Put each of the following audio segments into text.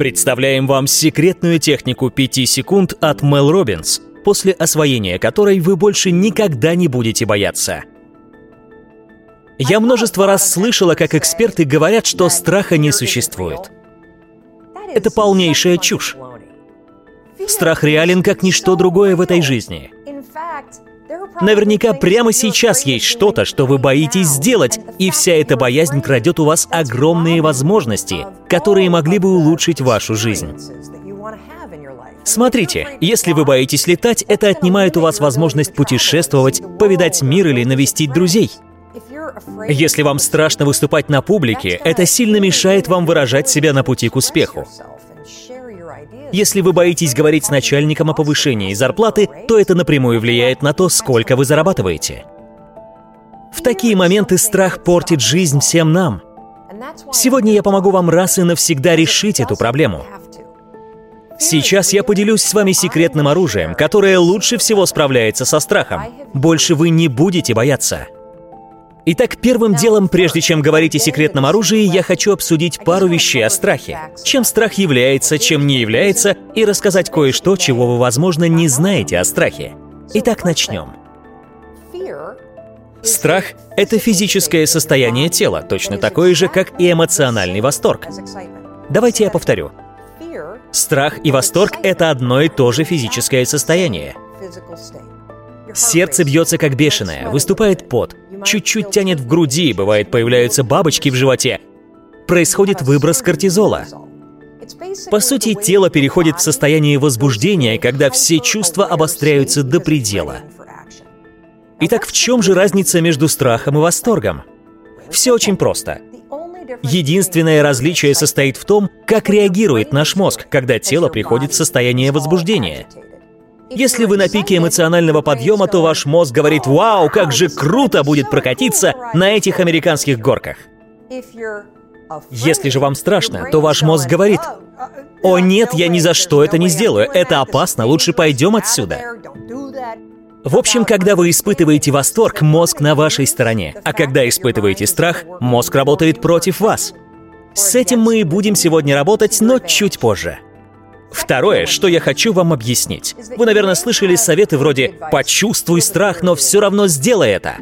Представляем вам секретную технику 5 секунд от Мел Робинс, после освоения которой вы больше никогда не будете бояться. Я множество раз слышала, как эксперты говорят, что страха не существует. Это полнейшая чушь. Страх реален как ничто другое в этой жизни. Наверняка прямо сейчас есть что-то, что вы боитесь сделать, и вся эта боязнь крадет у вас огромные возможности, которые могли бы улучшить вашу жизнь. Смотрите, если вы боитесь летать, это отнимает у вас возможность путешествовать, повидать мир или навестить друзей. Если вам страшно выступать на публике, это сильно мешает вам выражать себя на пути к успеху. Если вы боитесь говорить с начальником о повышении зарплаты, то это напрямую влияет на то, сколько вы зарабатываете. В такие моменты страх портит жизнь всем нам. Сегодня я помогу вам раз и навсегда решить эту проблему. Сейчас я поделюсь с вами секретным оружием, которое лучше всего справляется со страхом. Больше вы не будете бояться. Итак, первым делом, прежде чем говорить о секретном оружии, я хочу обсудить пару вещей о страхе. Чем страх является, чем не является, и рассказать кое-что, чего вы, возможно, не знаете о страхе. Итак, начнем. Страх — это физическое состояние тела, точно такое же, как и эмоциональный восторг. Давайте я повторю. Страх и восторг — это одно и то же физическое состояние. Сердце бьется как бешеное, выступает пот, чуть-чуть тянет в груди, бывает появляются бабочки в животе. Происходит выброс кортизола. По сути, тело переходит в состояние возбуждения, когда все чувства обостряются до предела. Итак, в чем же разница между страхом и восторгом? Все очень просто. Единственное различие состоит в том, как реагирует наш мозг, когда тело приходит в состояние возбуждения. Если вы на пике эмоционального подъема, то ваш мозг говорит «Вау, как же круто будет прокатиться на этих американских горках!» Если же вам страшно, то ваш мозг говорит «О нет, я ни за что это не сделаю, это опасно, лучше пойдем отсюда». В общем, когда вы испытываете восторг, мозг на вашей стороне, а когда испытываете страх, мозг работает против вас. С этим мы и будем сегодня работать, но чуть позже. Второе, что я хочу вам объяснить. Вы, наверное, слышали советы вроде «почувствуй страх, но все равно сделай это».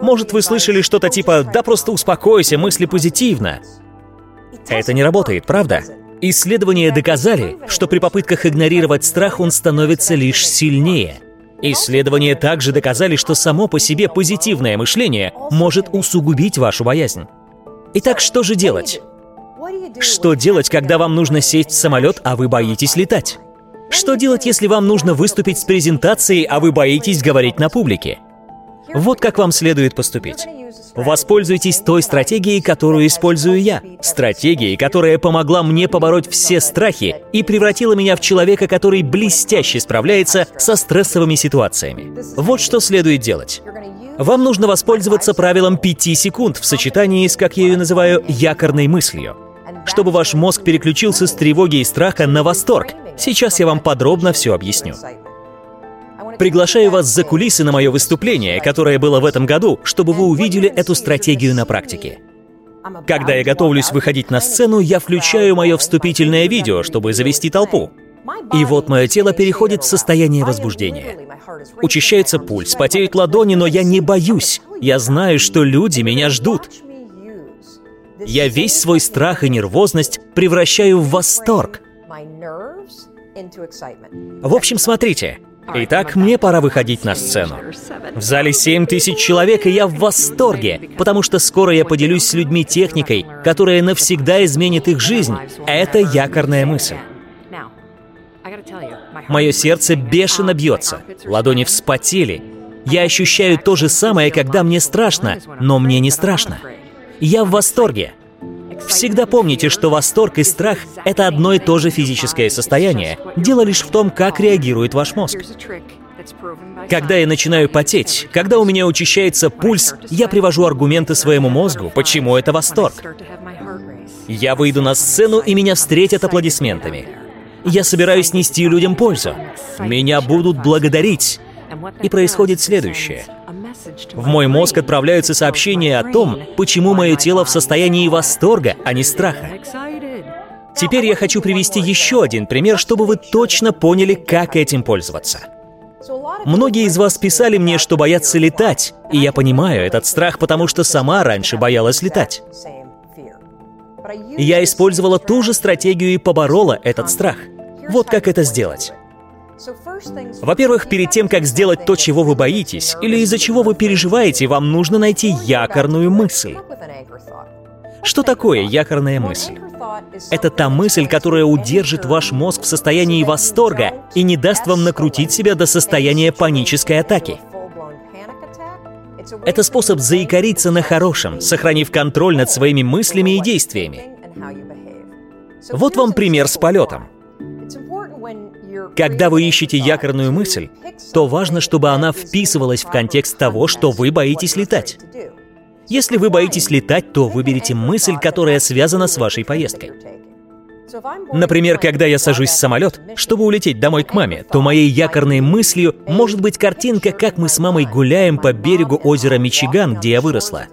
Может, вы слышали что-то типа «да просто успокойся, мысли позитивно». Это не работает, правда? Исследования доказали, что при попытках игнорировать страх он становится лишь сильнее. Исследования также доказали, что само по себе позитивное мышление может усугубить вашу боязнь. Итак, что же делать? Что делать, когда вам нужно сесть в самолет, а вы боитесь летать? Что делать, если вам нужно выступить с презентацией, а вы боитесь говорить на публике? Вот как вам следует поступить. Воспользуйтесь той стратегией, которую использую я. Стратегией, которая помогла мне побороть все страхи и превратила меня в человека, который блестяще справляется со стрессовыми ситуациями. Вот что следует делать. Вам нужно воспользоваться правилом 5 секунд в сочетании с, как я ее называю, якорной мыслью чтобы ваш мозг переключился с тревоги и страха на восторг. Сейчас я вам подробно все объясню. Приглашаю вас за кулисы на мое выступление, которое было в этом году, чтобы вы увидели эту стратегию на практике. Когда я готовлюсь выходить на сцену, я включаю мое вступительное видео, чтобы завести толпу. И вот мое тело переходит в состояние возбуждения. Учащается пульс, потеют ладони, но я не боюсь. Я знаю, что люди меня ждут. Я весь свой страх и нервозность превращаю в восторг. В общем, смотрите. Итак, мне пора выходить на сцену. В зале 7 тысяч человек, и я в восторге, потому что скоро я поделюсь с людьми техникой, которая навсегда изменит их жизнь. Это якорная мысль. Мое сердце бешено бьется, ладони вспотели. Я ощущаю то же самое, когда мне страшно, но мне не страшно. Я в восторге. Всегда помните, что восторг и страх — это одно и то же физическое состояние. Дело лишь в том, как реагирует ваш мозг. Когда я начинаю потеть, когда у меня учащается пульс, я привожу аргументы своему мозгу, почему это восторг. Я выйду на сцену, и меня встретят аплодисментами. Я собираюсь нести людям пользу. Меня будут благодарить. И происходит следующее. В мой мозг отправляются сообщения о том, почему мое тело в состоянии восторга, а не страха. Теперь я хочу привести еще один пример, чтобы вы точно поняли, как этим пользоваться. Многие из вас писали мне, что боятся летать, и я понимаю этот страх, потому что сама раньше боялась летать. Я использовала ту же стратегию и поборола этот страх. Вот как это сделать. Во-первых, перед тем, как сделать то, чего вы боитесь, или из-за чего вы переживаете, вам нужно найти якорную мысль. Что такое якорная мысль? Это та мысль, которая удержит ваш мозг в состоянии восторга и не даст вам накрутить себя до состояния панической атаки. Это способ заикариться на хорошем, сохранив контроль над своими мыслями и действиями. Вот вам пример с полетом. Когда вы ищете якорную мысль, то важно, чтобы она вписывалась в контекст того, что вы боитесь летать. Если вы боитесь летать, то выберите мысль, которая связана с вашей поездкой. Например, когда я сажусь в самолет, чтобы улететь домой к маме, то моей якорной мыслью может быть картинка, как мы с мамой гуляем по берегу озера Мичиган, где я выросла.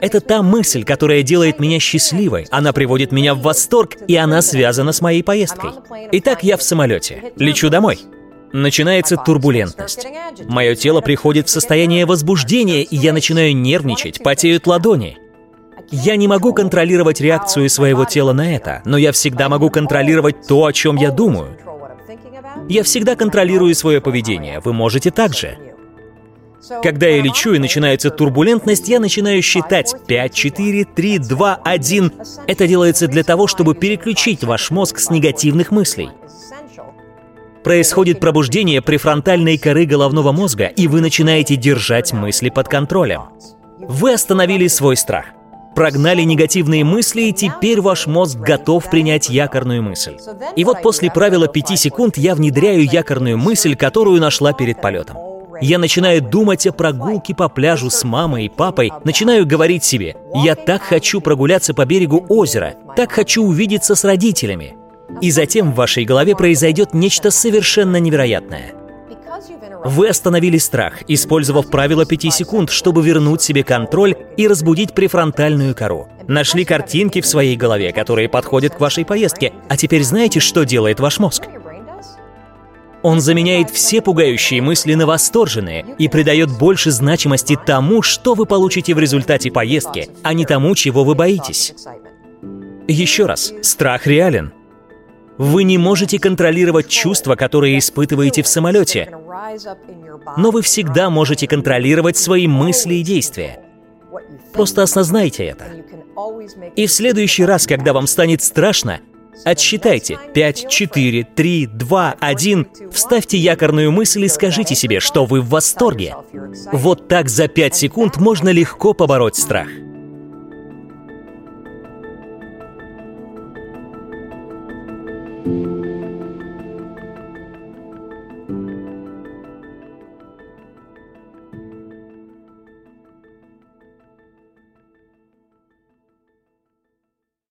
Это та мысль, которая делает меня счастливой, она приводит меня в восторг, и она связана с моей поездкой. Итак, я в самолете, лечу домой. Начинается турбулентность. Мое тело приходит в состояние возбуждения, и я начинаю нервничать, потеют ладони. Я не могу контролировать реакцию своего тела на это, но я всегда могу контролировать то, о чем я думаю. Я всегда контролирую свое поведение, вы можете также. Когда я лечу и начинается турбулентность, я начинаю считать 5, 4, 3, 2, 1. Это делается для того, чтобы переключить ваш мозг с негативных мыслей. Происходит пробуждение префронтальной коры головного мозга, и вы начинаете держать мысли под контролем. Вы остановили свой страх, прогнали негативные мысли, и теперь ваш мозг готов принять якорную мысль. И вот после правила 5 секунд я внедряю якорную мысль, которую нашла перед полетом. Я начинаю думать о прогулке по пляжу с мамой и папой, начинаю говорить себе, я так хочу прогуляться по берегу озера, так хочу увидеться с родителями. И затем в вашей голове произойдет нечто совершенно невероятное. Вы остановили страх, использовав правило 5 секунд, чтобы вернуть себе контроль и разбудить префронтальную кору. Нашли картинки в своей голове, которые подходят к вашей поездке. А теперь знаете, что делает ваш мозг? Он заменяет все пугающие мысли на восторженные и придает больше значимости тому, что вы получите в результате поездки, а не тому, чего вы боитесь. Еще раз, страх реален. Вы не можете контролировать чувства, которые испытываете в самолете, но вы всегда можете контролировать свои мысли и действия. Просто осознайте это. И в следующий раз, когда вам станет страшно, отсчитайте 5, 4, 3, 2, 1, вставьте якорную мысль и скажите себе, что вы в восторге. Вот так за 5 секунд можно легко побороть страх.